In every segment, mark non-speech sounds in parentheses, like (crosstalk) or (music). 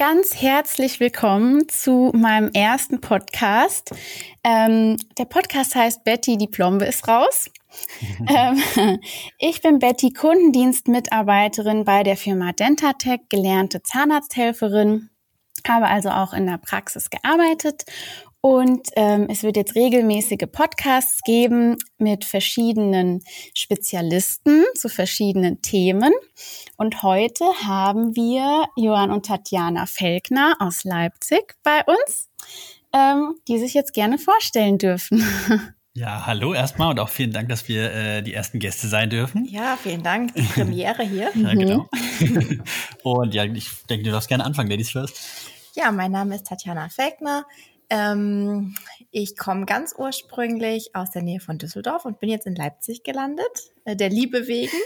ganz herzlich willkommen zu meinem ersten Podcast. Ähm, der Podcast heißt Betty, die Plombe ist raus. (laughs) ähm, ich bin Betty, Kundendienstmitarbeiterin bei der Firma Dentatec, gelernte Zahnarzthelferin, habe also auch in der Praxis gearbeitet und ähm, es wird jetzt regelmäßige Podcasts geben mit verschiedenen Spezialisten zu verschiedenen Themen. Und heute haben wir Johann und Tatjana Felkner aus Leipzig bei uns, ähm, die sich jetzt gerne vorstellen dürfen. (laughs) Ja, hallo erstmal und auch vielen Dank, dass wir äh, die ersten Gäste sein dürfen. Ja, vielen Dank. Die Premiere hier. (laughs) ja, genau. (laughs) und ja, ich denke, du darfst gerne anfangen, Ladies first. Ja, mein Name ist Tatjana Felkner. Ähm, ich komme ganz ursprünglich aus der Nähe von Düsseldorf und bin jetzt in Leipzig gelandet. Äh, der Liebe wegen.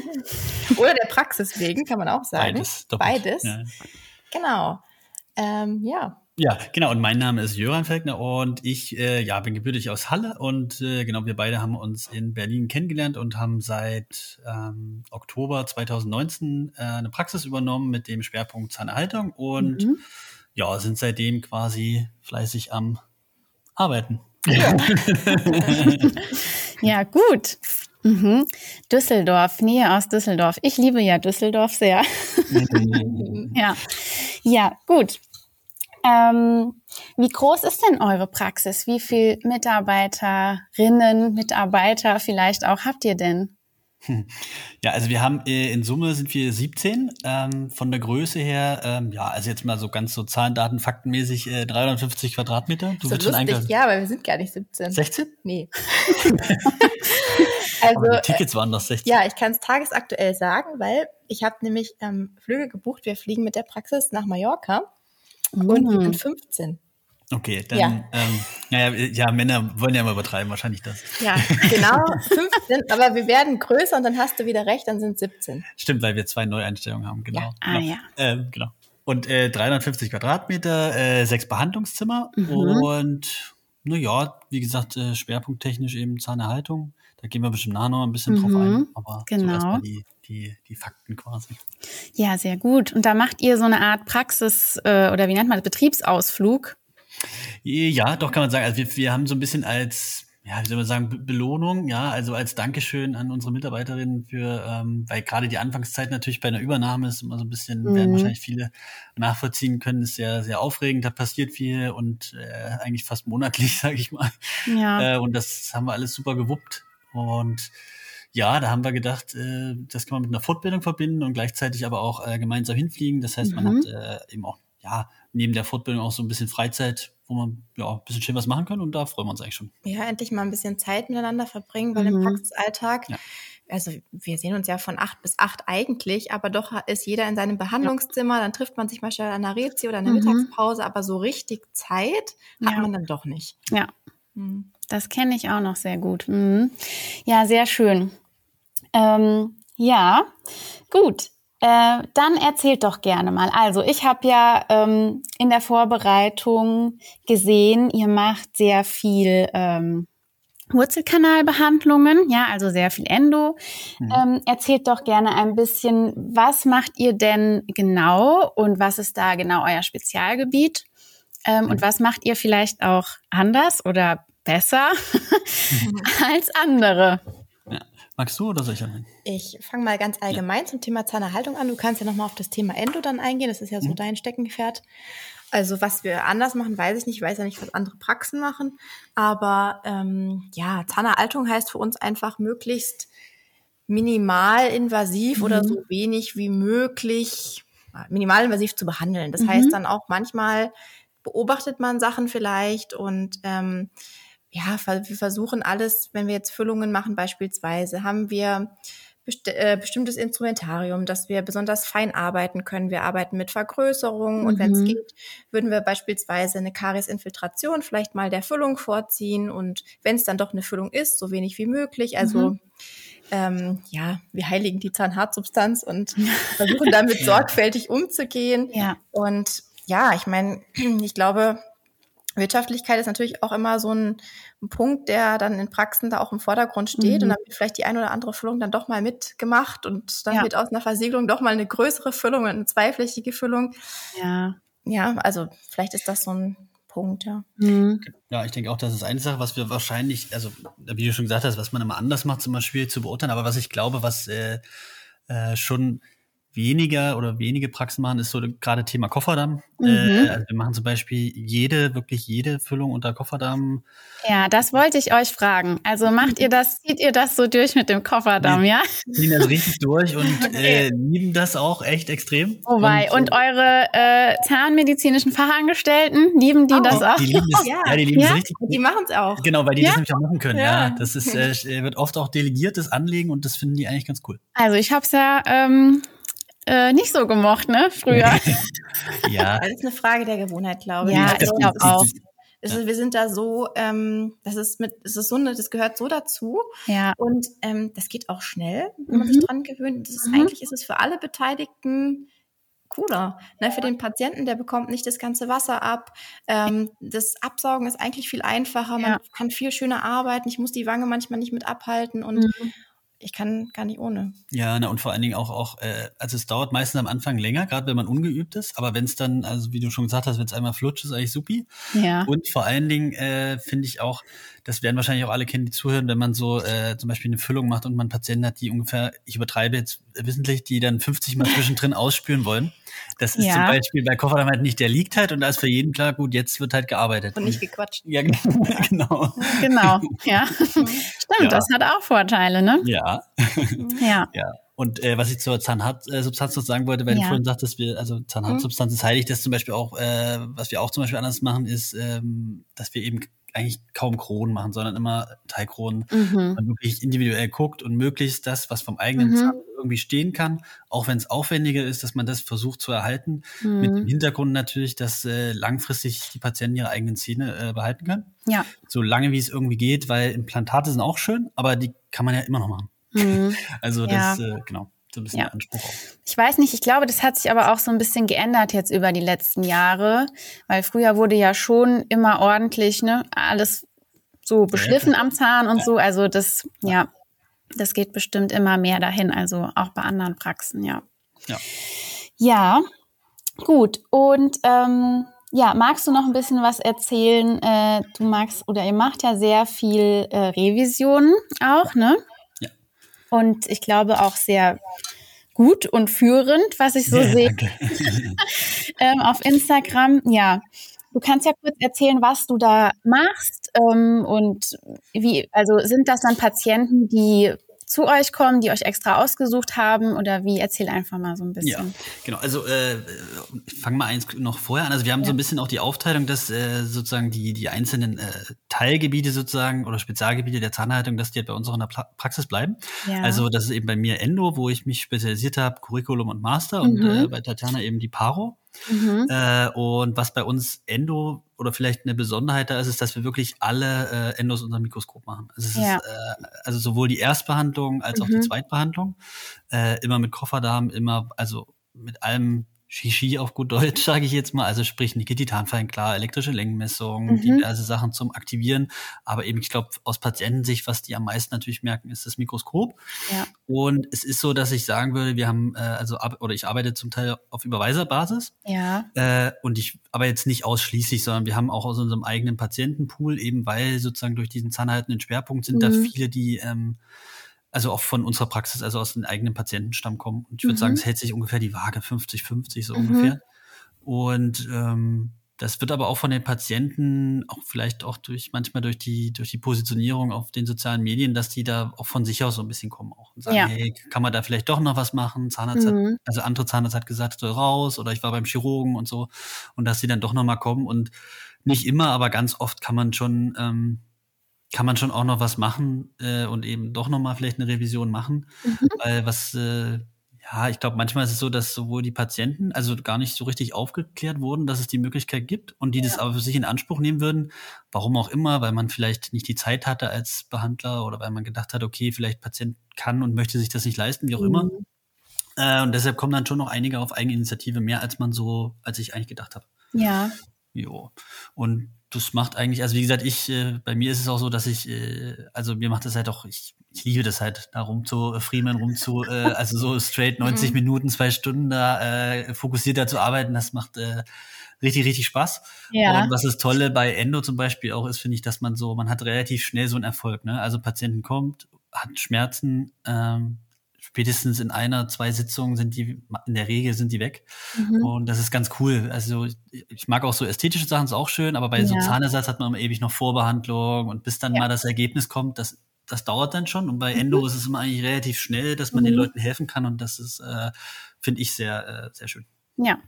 (laughs) Oder der Praxis wegen, kann man auch sagen. Beides. Doppelt. Beides. Ja. Genau. Ähm, ja. Ja, genau. Und mein Name ist Jöran Felkner und ich äh, ja, bin gebürtig aus Halle und äh, genau, wir beide haben uns in Berlin kennengelernt und haben seit ähm, Oktober 2019 äh, eine Praxis übernommen mit dem Schwerpunkt Zahnerhaltung und mhm ja, sind seitdem quasi fleißig am Arbeiten. Ja, (laughs) ja gut. Mhm. Düsseldorf, Nähe aus Düsseldorf. Ich liebe ja Düsseldorf sehr. (laughs) ja. ja, gut. Ähm, wie groß ist denn eure Praxis? Wie viele Mitarbeiterinnen, Mitarbeiter vielleicht auch habt ihr denn? (laughs) Ja, also wir haben äh, in Summe sind wir 17. Ähm, von der Größe her, ähm, ja, also jetzt mal so ganz so Zahlen, Daten, faktenmäßig äh, 350 Quadratmeter. Du so lustig, schon ja, aber wir sind gar nicht 17. 16? Nee. (laughs) also, die Tickets waren doch 16. Ja, ich kann es tagesaktuell sagen, weil ich habe nämlich ähm, Flüge gebucht. Wir fliegen mit der Praxis nach Mallorca mhm. und wir sind 15. Okay, dann, ja. Ähm, naja, ja, Männer wollen ja immer übertreiben, wahrscheinlich das. Ja, (laughs) genau, 15, aber wir werden größer und dann hast du wieder recht, dann sind 17. Stimmt, weil wir zwei Neueinstellungen haben, genau. Ja. Ah, genau. ja. Ähm, genau. Und äh, 350 Quadratmeter, äh, sechs Behandlungszimmer mhm. und, naja, wie gesagt, äh, schwerpunkttechnisch eben Zahnerhaltung. Da gehen wir bestimmt nachher noch ein bisschen mhm, drauf ein, aber genau. erstmal die, die, die Fakten quasi. Ja, sehr gut. Und da macht ihr so eine Art Praxis- äh, oder wie nennt man das, Betriebsausflug ja, doch kann man sagen. Also wir, wir haben so ein bisschen als, ja, wie soll man sagen, Belohnung, ja, also als Dankeschön an unsere Mitarbeiterinnen für, ähm, weil gerade die Anfangszeit natürlich bei einer Übernahme ist immer so ein bisschen, mhm. werden wahrscheinlich viele nachvollziehen können, ist sehr, sehr aufregend, da passiert viel und äh, eigentlich fast monatlich, (laughs) sage ich mal. Ja. Äh, und das haben wir alles super gewuppt. Und ja, da haben wir gedacht, äh, das kann man mit einer Fortbildung verbinden und gleichzeitig aber auch äh, gemeinsam hinfliegen. Das heißt, man mhm. hat äh, eben auch ja, neben der Fortbildung auch so ein bisschen Freizeit, wo man ja ein bisschen schön was machen kann und da freuen wir uns eigentlich schon. Ja, endlich mal ein bisschen Zeit miteinander verbringen, weil mhm. im Praxisalltag, ja. also wir sehen uns ja von acht bis acht eigentlich, aber doch ist jeder in seinem Behandlungszimmer, ja. dann trifft man sich mal schnell an der Rezi oder in der mhm. Mittagspause, aber so richtig Zeit hat ja. man dann doch nicht. Ja, mhm. das kenne ich auch noch sehr gut. Mhm. Ja, sehr schön. Ähm, ja, gut. Äh, dann erzählt doch gerne mal. Also ich habe ja ähm, in der Vorbereitung gesehen, ihr macht sehr viel ähm, Wurzelkanalbehandlungen, ja, also sehr viel Endo. Mhm. Ähm, erzählt doch gerne ein bisschen, was macht ihr denn genau und was ist da genau euer Spezialgebiet? Ähm, mhm. Und was macht ihr vielleicht auch anders oder besser mhm. (laughs) als andere? Magst du oder soll ich anfangen? Ich fange mal ganz allgemein ja. zum Thema Zahnerhaltung an. Du kannst ja nochmal auf das Thema Endo dann eingehen. Das ist ja so mhm. dein Steckenpferd. Also was wir anders machen, weiß ich nicht. Ich weiß ja nicht, was andere Praxen machen. Aber ähm, ja, Zahnerhaltung heißt für uns einfach möglichst minimal invasiv mhm. oder so wenig wie möglich minimalinvasiv zu behandeln. Das mhm. heißt dann auch manchmal beobachtet man Sachen vielleicht und ähm, ja, wir versuchen alles, wenn wir jetzt Füllungen machen beispielsweise, haben wir best äh, bestimmtes Instrumentarium, dass wir besonders fein arbeiten können. Wir arbeiten mit Vergrößerung mhm. und wenn es geht, würden wir beispielsweise eine Kariesinfiltration vielleicht mal der Füllung vorziehen und wenn es dann doch eine Füllung ist, so wenig wie möglich. Also mhm. ähm, ja, wir heiligen die Zahnhartsubstanz und (laughs) versuchen damit sorgfältig umzugehen. Ja. Und ja, ich meine, (clears throat) ich glaube, Wirtschaftlichkeit ist natürlich auch immer so ein, ein, Punkt, der dann in Praxen da auch im Vordergrund steht. Mhm. Und dann wird vielleicht die eine oder andere Füllung dann doch mal mitgemacht und dann ja. wird aus einer Versiegelung doch mal eine größere Füllung, eine zweiflächige Füllung. Ja. Ja, also vielleicht ist das so ein Punkt, ja. Mhm. Ja, ich denke auch, das ist eine Sache, was wir wahrscheinlich, also wie du schon gesagt hast, was man immer anders macht, ist immer schwierig zu beurteilen, aber was ich glaube, was äh, äh, schon weniger oder wenige Praxen machen, ist so gerade Thema Kofferdamm. Mhm. Äh, also wir machen zum Beispiel jede, wirklich jede Füllung unter Kofferdamm. Ja, das wollte ich euch fragen. Also macht ihr das, zieht ihr das so durch mit dem Kofferdamm, ja? Wir ziehen das richtig durch und (laughs) äh, lieben das auch echt extrem. Wobei, und, und eure äh, zahnmedizinischen Fachangestellten, lieben die oh, das auch? Die lieben es, ja. ja. die lieben ja? es richtig. Die machen es auch. Genau, weil die das nämlich auch machen können, ja. ja. Das ist, (laughs) äh, wird oft auch delegiertes Anlegen und das finden die eigentlich ganz cool. Also ich habe es ja ähm, äh, nicht so gemocht, ne? Früher. (laughs) ja. Das ist eine Frage der Gewohnheit, glaube ich. Ja, also, ich glaube auch. Ist, wir sind da so, ähm, das ist mit, das ist so eine, das gehört so dazu. Ja. Und ähm, das geht auch schnell, wenn man mhm. sich dran gewöhnt. Das ist, mhm. Eigentlich ist es für alle Beteiligten cooler. Ne, für den Patienten, der bekommt nicht das ganze Wasser ab. Ähm, das Absaugen ist eigentlich viel einfacher. Man ja. kann viel schöner arbeiten. Ich muss die Wange manchmal nicht mit abhalten und mhm ich kann gar nicht ohne. Ja, na, und vor allen Dingen auch, auch äh, also es dauert meistens am Anfang länger, gerade wenn man ungeübt ist, aber wenn es dann, also wie du schon gesagt hast, wenn es einmal flutscht, ist eigentlich supi. Ja. Und vor allen Dingen äh, finde ich auch, das werden wahrscheinlich auch alle kennen, die zuhören, wenn man so äh, zum Beispiel eine Füllung macht und man Patienten hat, die ungefähr, ich übertreibe jetzt wissentlich, die dann 50 Mal (laughs) zwischendrin ausspülen wollen. Das ist ja. zum Beispiel bei Kofferdamm halt nicht, der liegt halt und da ist für jeden klar, gut, jetzt wird halt gearbeitet. Und nicht gequatscht. Ja, genau. (laughs) Genau, ja. (laughs) Stimmt, ja. das hat auch Vorteile, ne? Ja. Ja. ja. Und äh, was ich zur Zahnhartsubstanz noch sagen wollte, weil ja. du vorhin sagtest, wir, also Zahnhartsubstanz ist heilig, das zum Beispiel auch, äh, was wir auch zum Beispiel anders machen, ist, ähm, dass wir eben eigentlich kaum Kronen machen, sondern immer Teilkronen. Mhm. Man wirklich individuell guckt und möglichst das, was vom eigenen mhm. Zahn irgendwie stehen kann, auch wenn es aufwendiger ist, dass man das versucht zu erhalten. Mhm. Mit dem Hintergrund natürlich, dass äh, langfristig die Patienten ihre eigenen Zähne äh, behalten können. Ja. So lange wie es irgendwie geht, weil Implantate sind auch schön, aber die kann man ja immer noch machen. Mhm. (laughs) also das, ja. äh, genau so ein bisschen ja. Anspruch auch. Ich weiß nicht, ich glaube, das hat sich aber auch so ein bisschen geändert jetzt über die letzten Jahre, weil früher wurde ja schon immer ordentlich, ne, alles so beschliffen ja, am Zahn und ja. so. Also das, ja, das geht bestimmt immer mehr dahin, also auch bei anderen Praxen, ja. Ja. Ja, gut. Und ähm, ja, magst du noch ein bisschen was erzählen? Äh, du magst oder ihr macht ja sehr viel äh, Revisionen auch, ne? Und ich glaube auch sehr gut und führend, was ich so ja, sehe (laughs) ähm, auf Instagram. Ja, du kannst ja kurz erzählen, was du da machst ähm, und wie. Also sind das dann Patienten, die zu euch kommen, die euch extra ausgesucht haben oder wie? Erzähl einfach mal so ein bisschen. Ja, genau. Also äh, ich fange mal eins noch vorher an. Also wir haben ja. so ein bisschen auch die Aufteilung, dass äh, sozusagen die die einzelnen äh, Teilgebiete sozusagen oder Spezialgebiete der Zahnhaltung, dass die halt bei uns auch in der Praxis bleiben. Ja. Also das ist eben bei mir Endo, wo ich mich spezialisiert habe, Curriculum und Master mhm. und äh, bei Tatjana eben die Paro. Mhm. Äh, und was bei uns Endo oder vielleicht eine Besonderheit da ist, ist, dass wir wirklich alle äh, Endos unter Mikroskop machen. Also, ja. ist, äh, also sowohl die Erstbehandlung als mhm. auch die mhm. Zweitbehandlung. Äh, immer mit Kofferdarm, immer, also mit allem Shishi auf gut Deutsch, (laughs) sage ich jetzt mal. Also sprich Nikititanfallen, klar, elektrische Längenmessung, mhm. diverse Sachen zum Aktivieren. Aber eben, ich glaube, aus Patientensicht, was die am meisten natürlich merken, ist das Mikroskop. Ja. Und es ist so, dass ich sagen würde, wir haben, äh, also oder ich arbeite zum Teil auf Überweiserbasis. Ja. Äh, und ich aber jetzt nicht ausschließlich, sondern wir haben auch aus unserem eigenen Patientenpool, eben weil sozusagen durch diesen zahnhaltenden Schwerpunkt sind mhm. da viele, die ähm, also auch von unserer Praxis, also aus den eigenen Patientenstamm kommen. Und ich würde mhm. sagen, es hält sich ungefähr die Waage 50-50 so mhm. ungefähr. Und ähm, das wird aber auch von den Patienten, auch vielleicht auch durch manchmal durch die durch die Positionierung auf den sozialen Medien, dass die da auch von sich aus so ein bisschen kommen auch und sagen, ja. hey, kann man da vielleicht doch noch was machen? Zahnarzt mhm. hat, also andere Zahnarzt hat gesagt, soll raus oder ich war beim Chirurgen und so und dass sie dann doch noch mal kommen und nicht immer, aber ganz oft kann man schon ähm, kann man schon auch noch was machen äh, und eben doch noch mal vielleicht eine Revision machen, mhm. weil was äh, ja, ich glaube, manchmal ist es so, dass sowohl die Patienten also gar nicht so richtig aufgeklärt wurden, dass es die Möglichkeit gibt und die ja. das aber für sich in Anspruch nehmen würden, warum auch immer, weil man vielleicht nicht die Zeit hatte als Behandler oder weil man gedacht hat, okay, vielleicht Patient kann und möchte sich das nicht leisten, wie auch mhm. immer. Äh, und deshalb kommen dann schon noch einige auf Eigeninitiative mehr, als man so, als ich eigentlich gedacht habe. Ja. Jo. Und das macht eigentlich, also wie gesagt, ich, äh, bei mir ist es auch so, dass ich, äh, also mir macht das halt auch, ich, ich liebe das halt, da rum zu, äh, Freeman rum zu, äh, also so straight 90 mhm. Minuten, zwei Stunden da äh, fokussierter zu arbeiten, das macht äh, richtig, richtig Spaß. Ja. Und was das Tolle bei Endo zum Beispiel auch ist, finde ich, dass man so, man hat relativ schnell so einen Erfolg, ne? Also Patienten kommt, hat Schmerzen, ähm, spätestens in einer, zwei Sitzungen sind die, in der Regel sind die weg. Mhm. Und das ist ganz cool. Also ich mag auch so ästhetische Sachen, ist auch schön, aber bei ja. so Zahnersatz hat man immer ewig noch Vorbehandlung und bis dann ja. mal das Ergebnis kommt, das, das dauert dann schon. Und bei mhm. Endo ist es immer eigentlich relativ schnell, dass man mhm. den Leuten helfen kann und das ist, äh, finde ich, sehr, äh, sehr schön. Ja,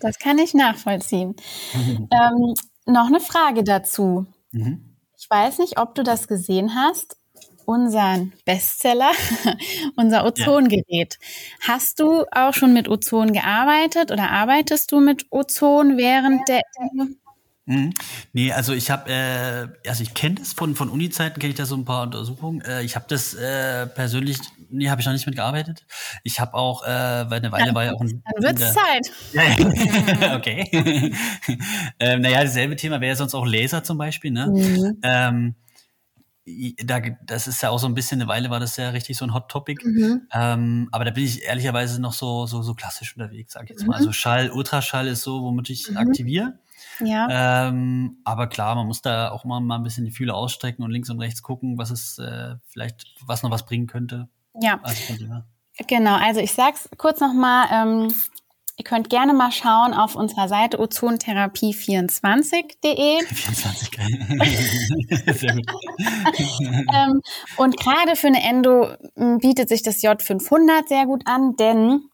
das kann ich nachvollziehen. (laughs) ähm, noch eine Frage dazu. Mhm. Ich weiß nicht, ob du das gesehen hast unseren Bestseller, (laughs) unser Ozongerät. Ja. Hast du auch schon mit Ozon gearbeitet oder arbeitest du mit Ozon während der Mhm. Nee, also ich habe, äh, also ich kenne das von von Uni-Zeiten, kenne ich da so ein paar Untersuchungen. Äh, ich habe das äh, persönlich, nee, habe ich noch nicht mitgearbeitet. Ich habe auch, äh, weil eine Weile ja, war ja auch ein. Dann wird's Zeit. Ja, (laughs) okay. (laughs) ähm, naja, dasselbe Thema wäre sonst auch Laser zum Beispiel, ne? Mhm. Ähm, da, das ist ja auch so ein bisschen eine Weile war das ja richtig so ein Hot Topic. Mhm. Ähm, aber da bin ich ehrlicherweise noch so, so, so klassisch unterwegs, sag ich jetzt mal. Mhm. Also Schall, Ultraschall ist so, womit ich mhm. aktiviere. Ja. Ähm, aber klar, man muss da auch mal, mal ein bisschen die Fühle ausstrecken und links und rechts gucken, was es äh, vielleicht, was noch was bringen könnte. Ja. Also genau, also ich sag's kurz nochmal, ähm, Ihr könnt gerne mal schauen auf unserer Seite ozontherapie24.de. 24, (laughs) Sehr gut. ähm, und gerade für eine Endo bietet sich das J500 sehr gut an, denn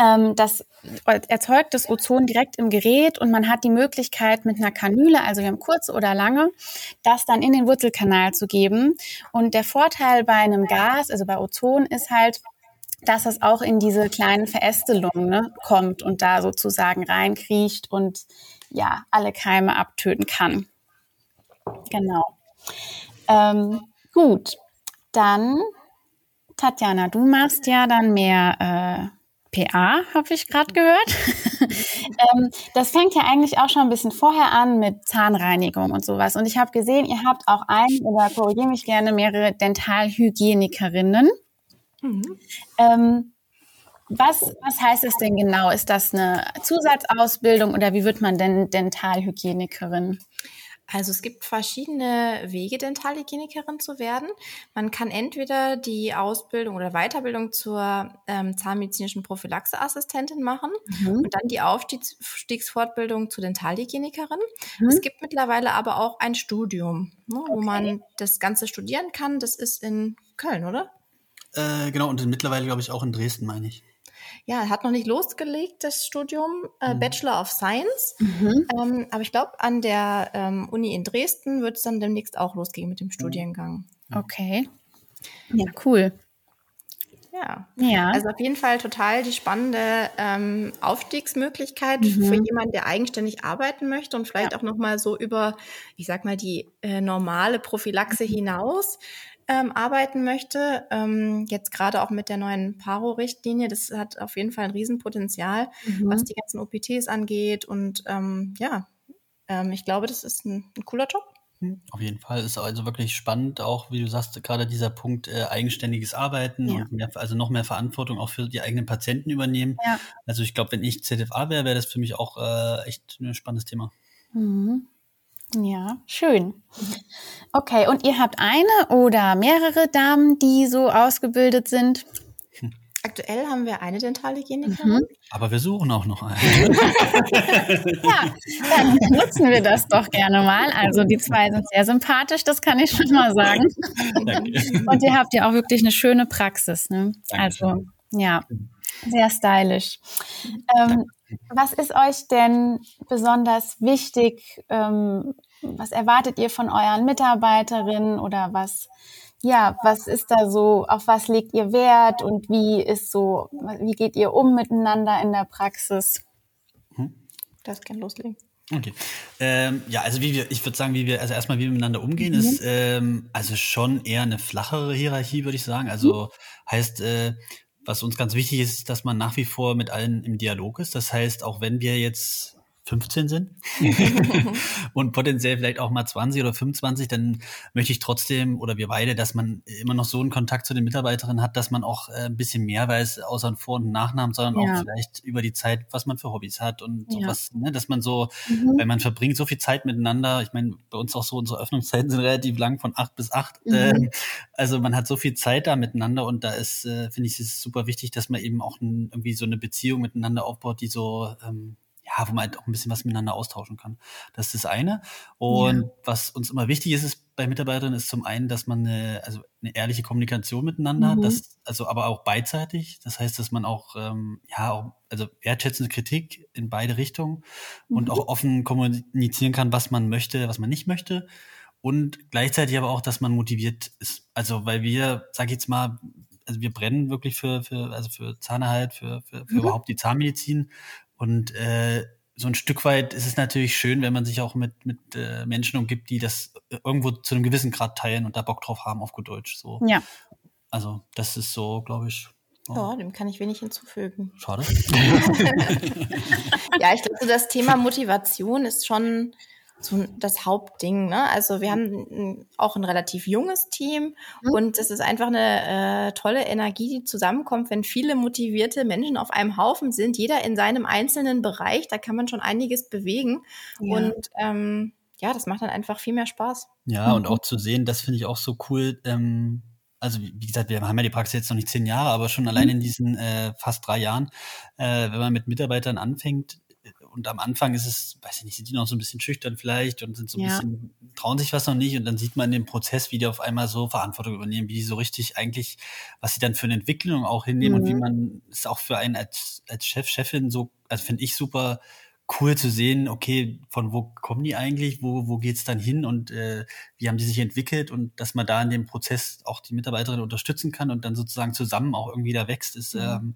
ähm, das erzeugt das Ozon direkt im Gerät und man hat die Möglichkeit mit einer Kanüle, also wir haben kurze oder lange, das dann in den Wurzelkanal zu geben. Und der Vorteil bei einem Gas, also bei Ozon, ist halt, dass es auch in diese kleinen Verästelungen ne, kommt und da sozusagen reinkriecht und ja, alle Keime abtöten kann. Genau. Ähm, gut, dann Tatjana, du machst ja dann mehr äh, PA, habe ich gerade gehört. (laughs) ähm, das fängt ja eigentlich auch schon ein bisschen vorher an mit Zahnreinigung und sowas. Und ich habe gesehen, ihr habt auch ein, oder korrigiere mich gerne, mehrere Dentalhygienikerinnen. Mhm. Ähm, was, was heißt es denn genau? Ist das eine Zusatzausbildung oder wie wird man denn Dentalhygienikerin? Also es gibt verschiedene Wege, Dentalhygienikerin zu werden. Man kann entweder die Ausbildung oder Weiterbildung zur ähm, zahnmedizinischen Prophylaxeassistentin machen mhm. und dann die Aufstiegsfortbildung zur Dentalhygienikerin. Mhm. Es gibt mittlerweile aber auch ein Studium, ne, okay. wo man das Ganze studieren kann. Das ist in Köln, oder? Äh, genau, und mittlerweile, glaube ich, auch in Dresden, meine ich. Ja, hat noch nicht losgelegt, das Studium, äh, mhm. Bachelor of Science. Mhm. Ähm, aber ich glaube, an der ähm, Uni in Dresden wird es dann demnächst auch losgehen mit dem mhm. Studiengang. Okay. Ja, cool. Ja. ja. Also auf jeden Fall total die spannende ähm, Aufstiegsmöglichkeit mhm. für jemanden, der eigenständig arbeiten möchte und vielleicht ja. auch nochmal so über, ich sag mal, die äh, normale Prophylaxe mhm. hinaus ähm, arbeiten möchte, ähm, jetzt gerade auch mit der neuen Paro-Richtlinie, das hat auf jeden Fall ein Riesenpotenzial, mhm. was die ganzen OPTs angeht. Und ähm, ja, ähm, ich glaube, das ist ein, ein cooler Job. Hm, auf jeden Fall ist also wirklich spannend, auch wie du sagst, gerade dieser Punkt äh, eigenständiges Arbeiten ja. und mehr, also noch mehr Verantwortung auch für die eigenen Patienten übernehmen. Ja. Also ich glaube, wenn ich ZFA wäre, wäre das für mich auch äh, echt ein spannendes Thema. Mhm. Ja, schön. Okay, und ihr habt eine oder mehrere Damen, die so ausgebildet sind? Aktuell haben wir eine Dentalhygienikerin. Mhm. Aber wir suchen auch noch eine. (laughs) ja, dann nutzen wir das doch gerne mal. Also die zwei sind sehr sympathisch, das kann ich schon mal sagen. Danke. Und ihr habt ja auch wirklich eine schöne Praxis. Ne? Also ja, sehr stylisch. Ähm, was ist euch denn besonders wichtig? Ähm, was erwartet ihr von euren Mitarbeiterinnen oder was, ja, was ist da so, auf was legt ihr Wert und wie ist so, wie geht ihr um miteinander in der Praxis? Hm? Das kann loslegen. Okay. Ähm, ja, also wie wir, ich würde sagen, wie wir, also erstmal wie wir miteinander umgehen, mhm. ist ähm, also schon eher eine flachere Hierarchie, würde ich sagen. Also mhm. heißt, äh, was uns ganz wichtig ist, dass man nach wie vor mit allen im Dialog ist. Das heißt, auch wenn wir jetzt 15 sind (laughs) und potenziell vielleicht auch mal 20 oder 25, dann möchte ich trotzdem oder wir beide, dass man immer noch so einen Kontakt zu den Mitarbeiterinnen hat, dass man auch äh, ein bisschen mehr weiß, außer Vor- und Nachnamen, sondern ja. auch vielleicht über die Zeit, was man für Hobbys hat und sowas, ja. ne, dass man so, mhm. weil man verbringt so viel Zeit miteinander. Ich meine, bei uns auch so unsere Öffnungszeiten sind relativ lang, von acht bis acht. Mhm. Äh, also man hat so viel Zeit da miteinander und da ist, äh, finde ich, es super wichtig, dass man eben auch ein, irgendwie so eine Beziehung miteinander aufbaut, die so ähm, ja, wo man halt auch ein bisschen was miteinander austauschen kann. Das ist das eine. Und ja. was uns immer wichtig ist, ist bei Mitarbeiterinnen, ist zum einen, dass man eine, also eine ehrliche Kommunikation miteinander, mhm. das, also aber auch beidseitig. Das heißt, dass man auch, ähm, ja, auch, also wertschätzende Kritik in beide Richtungen mhm. und auch offen kommunizieren kann, was man möchte, was man nicht möchte. Und gleichzeitig aber auch, dass man motiviert ist. Also, weil wir, sag ich jetzt mal, also wir brennen wirklich für, für, also für Zahnerhalt, für, für, für mhm. überhaupt die Zahnmedizin und äh, so ein Stück weit ist es natürlich schön, wenn man sich auch mit, mit äh, Menschen umgibt, die das irgendwo zu einem gewissen Grad teilen und da Bock drauf haben, auf gut Deutsch. So. Ja. Also, das ist so, glaube ich. Oh. Ja, dem kann ich wenig hinzufügen. Schade. (laughs) (laughs) ja, ich glaube, das Thema Motivation ist schon so das Hauptding. Ne? Also wir haben auch ein relativ junges Team mhm. und es ist einfach eine äh, tolle Energie, die zusammenkommt, wenn viele motivierte Menschen auf einem Haufen sind, jeder in seinem einzelnen Bereich, da kann man schon einiges bewegen. Ja. Und ähm, ja, das macht dann einfach viel mehr Spaß. Ja, mhm. und auch zu sehen, das finde ich auch so cool. Ähm, also wie gesagt, wir haben ja die Praxis jetzt noch nicht zehn Jahre, aber schon allein mhm. in diesen äh, fast drei Jahren, äh, wenn man mit Mitarbeitern anfängt, und am Anfang ist es, weiß ich nicht, sind die noch so ein bisschen schüchtern vielleicht und sind so ein ja. bisschen, trauen sich was noch nicht und dann sieht man den Prozess, wie die auf einmal so Verantwortung übernehmen, wie die so richtig eigentlich, was sie dann für eine Entwicklung auch hinnehmen mhm. und wie mhm. man es auch für einen als, als Chef, Chefin so, also finde ich super cool zu sehen, okay, von wo kommen die eigentlich, wo, wo geht's dann hin und äh, wie haben die sich entwickelt und dass man da in dem Prozess auch die Mitarbeiterin unterstützen kann und dann sozusagen zusammen auch irgendwie da wächst, ist mhm. ähm,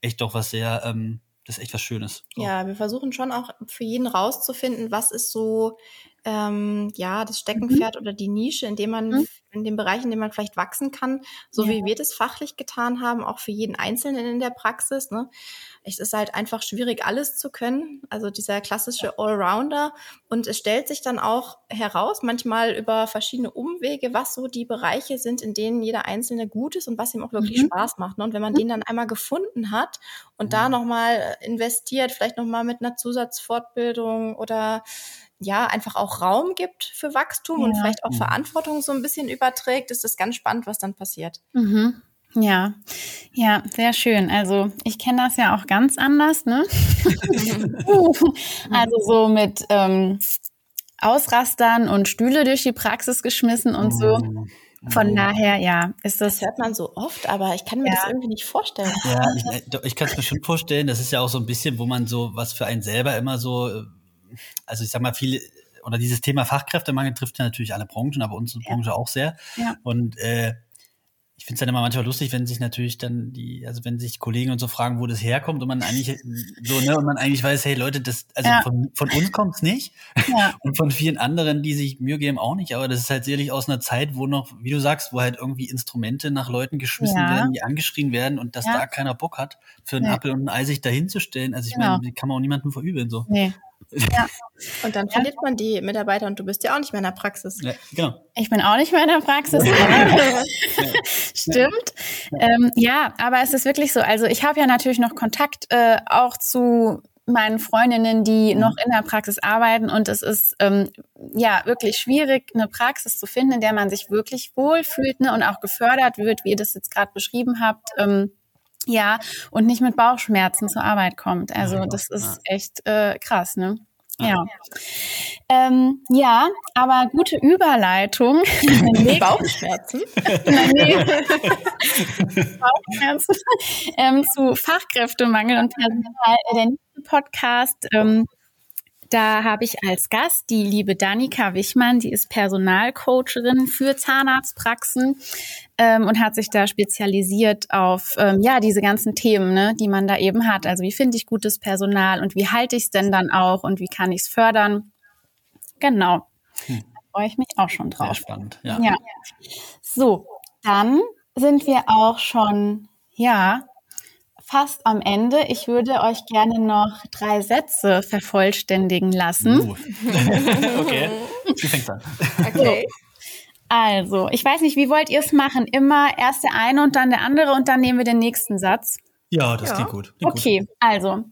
echt doch was sehr ähm, das ist echt was Schönes. So. Ja, wir versuchen schon auch für jeden rauszufinden, was ist so ähm, ja das Steckenpferd mhm. oder die Nische, in dem man mhm. in dem Bereich, in dem man vielleicht wachsen kann, so ja. wie wir das fachlich getan haben, auch für jeden Einzelnen in der Praxis. Ne? es ist halt einfach schwierig, alles zu können. Also dieser klassische Allrounder. Und es stellt sich dann auch heraus, manchmal über verschiedene Umwege, was so die Bereiche sind, in denen jeder Einzelne gut ist und was ihm auch wirklich mhm. Spaß macht. Ne? Und wenn man mhm. den dann einmal gefunden hat und mhm. da nochmal investiert, vielleicht nochmal mit einer Zusatzfortbildung oder ja, einfach auch Raum gibt für Wachstum ja. und vielleicht auch mhm. Verantwortung so ein bisschen überträgt, ist das ganz spannend, was dann passiert. Mhm. Ja, ja, sehr schön. Also ich kenne das ja auch ganz anders, ne? (laughs) also so mit ähm, Ausrastern und Stühle durch die Praxis geschmissen und so. Von daher, ja, ist das. Das hört man so oft, aber ich kann mir ja. das irgendwie nicht vorstellen. Ja, ich, äh, ich kann es mir schon vorstellen. Das ist ja auch so ein bisschen, wo man so, was für einen selber immer so, äh, also ich sag mal, viele, oder dieses Thema Fachkräftemangel trifft ja natürlich alle Branchen, aber unsere ja. Branche auch sehr. Ja. Und äh, ich finde es dann immer manchmal lustig, wenn sich natürlich dann die, also wenn sich Kollegen und so fragen, wo das herkommt und man eigentlich so, ne, und man eigentlich weiß, hey Leute, das, also ja. von, von uns kommt's nicht ja. (laughs) und von vielen anderen, die sich Mühe geben, auch nicht, aber das ist halt sicherlich aus einer Zeit, wo noch, wie du sagst, wo halt irgendwie Instrumente nach Leuten geschmissen ja. werden, die angeschrien werden und dass da keiner Bock hat, für einen nee. Apfel und ein Ei sich dahinzustellen. Also ich genau. meine, kann man auch niemandem verübeln, so. Nee. Ja. (laughs) Und dann verliert man die Mitarbeiter und du bist ja auch nicht mehr in der Praxis. Ja, genau. Ich bin auch nicht mehr in der Praxis. (laughs) Stimmt. Ähm, ja, aber es ist wirklich so. Also ich habe ja natürlich noch Kontakt äh, auch zu meinen Freundinnen, die mhm. noch in der Praxis arbeiten und es ist ähm, ja wirklich schwierig, eine Praxis zu finden, in der man sich wirklich wohlfühlt ne, und auch gefördert wird, wie ihr das jetzt gerade beschrieben habt. Ähm, ja, und nicht mit Bauchschmerzen zur Arbeit kommt. Also das ist echt äh, krass, ne? Ja. Ähm, ja, aber gute Überleitung. (laughs) Bauchschmerzen? (laughs) Bauchschmerzen (laughs) ähm, zu Fachkräftemangel und Personal. Der nächste Podcast ähm, da habe ich als Gast die liebe Danika Wichmann, die ist Personalcoacherin für Zahnarztpraxen ähm, und hat sich da spezialisiert auf ähm, ja diese ganzen Themen, ne, die man da eben hat. Also wie finde ich gutes Personal und wie halte ich es denn dann auch und wie kann ich es fördern? Genau. Hm. Da freue ich mich auch schon drauf. Sehr spannend, ja. ja. So, dann sind wir auch schon ja fast am Ende. Ich würde euch gerne noch drei Sätze vervollständigen lassen. Uh. (laughs) okay. Wie fängt an? Okay. Also, ich weiß nicht, wie wollt ihr es machen? Immer erst der eine und dann der andere und dann nehmen wir den nächsten Satz. Ja, das Ja. klingt gut. Klingt Okay, also,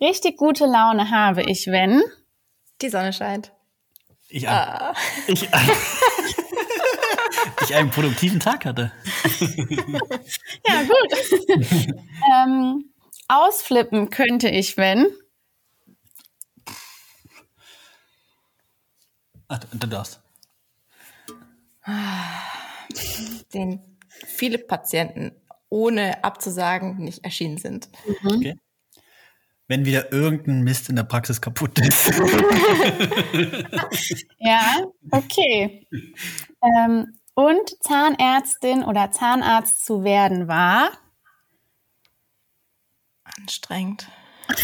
richtig gute Laune habe ich, wenn. Die Sonne scheint. Gut. Ich, ein, ich, (laughs) ich einen produktiven Tag hatte. (laughs) Ja, gut. ähm, ausflippen könnte ich, wenn. Ah, du darfst. Den viele Patienten ohne abzusagen nicht erschienen sind. Okay. Wenn wieder irgendein Mist in der Praxis kaputt ist. (laughs) Ja, okay. ähm, und Zahnärztin oder Zahnarzt zu werden war. Anstrengend. (laughs)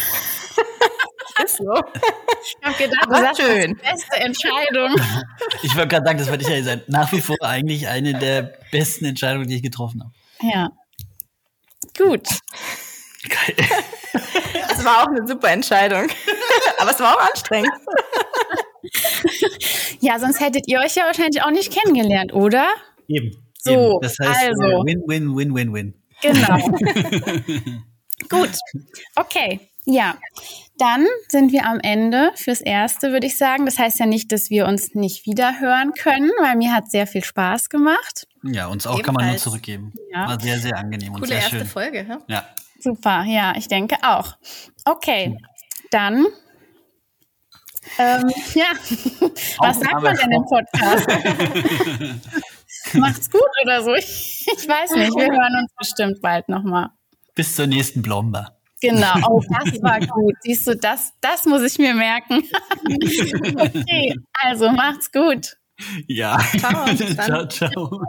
Ist so. Ich habe gedacht, Aber das ist schön. die beste Entscheidung. (laughs) Ich wollte gerade sagen, das war ich ja. Nach wie vor eigentlich eine der besten Entscheidungen, die ich getroffen habe. Ja. Gut. Geil. (laughs) Es war auch eine super Entscheidung. Aber es war auch anstrengend. (laughs) Ja, sonst hättet ihr euch ja wahrscheinlich auch nicht kennengelernt, oder? Eben. So, Eben. Das heißt, also. äh, win, win, win, win, win. Genau. (laughs) Gut. Okay. Ja. Dann sind wir am Ende fürs Erste, würde ich sagen. Das heißt ja nicht, dass wir uns nicht wieder hören können, weil mir hat sehr viel Spaß gemacht. Ja, uns auch kann man nur Ebenfalls. zurückgeben. Ja. War sehr, sehr angenehm und Coole sehr erste schön. Folge. Ja? Ja. Super, ja, ich denke auch. Okay, dann. Ähm, ja, was sagt man denn im Podcast? (laughs) Macht's gut oder so? Ich, ich weiß nicht, wir hören uns bestimmt bald nochmal. Bis zur nächsten Blombe. Genau, oh, (laughs) das war gut. Siehst du, das, das muss ich mir merken. (laughs) okay, also macht's gut. Ja. Ciao, ciao, ciao.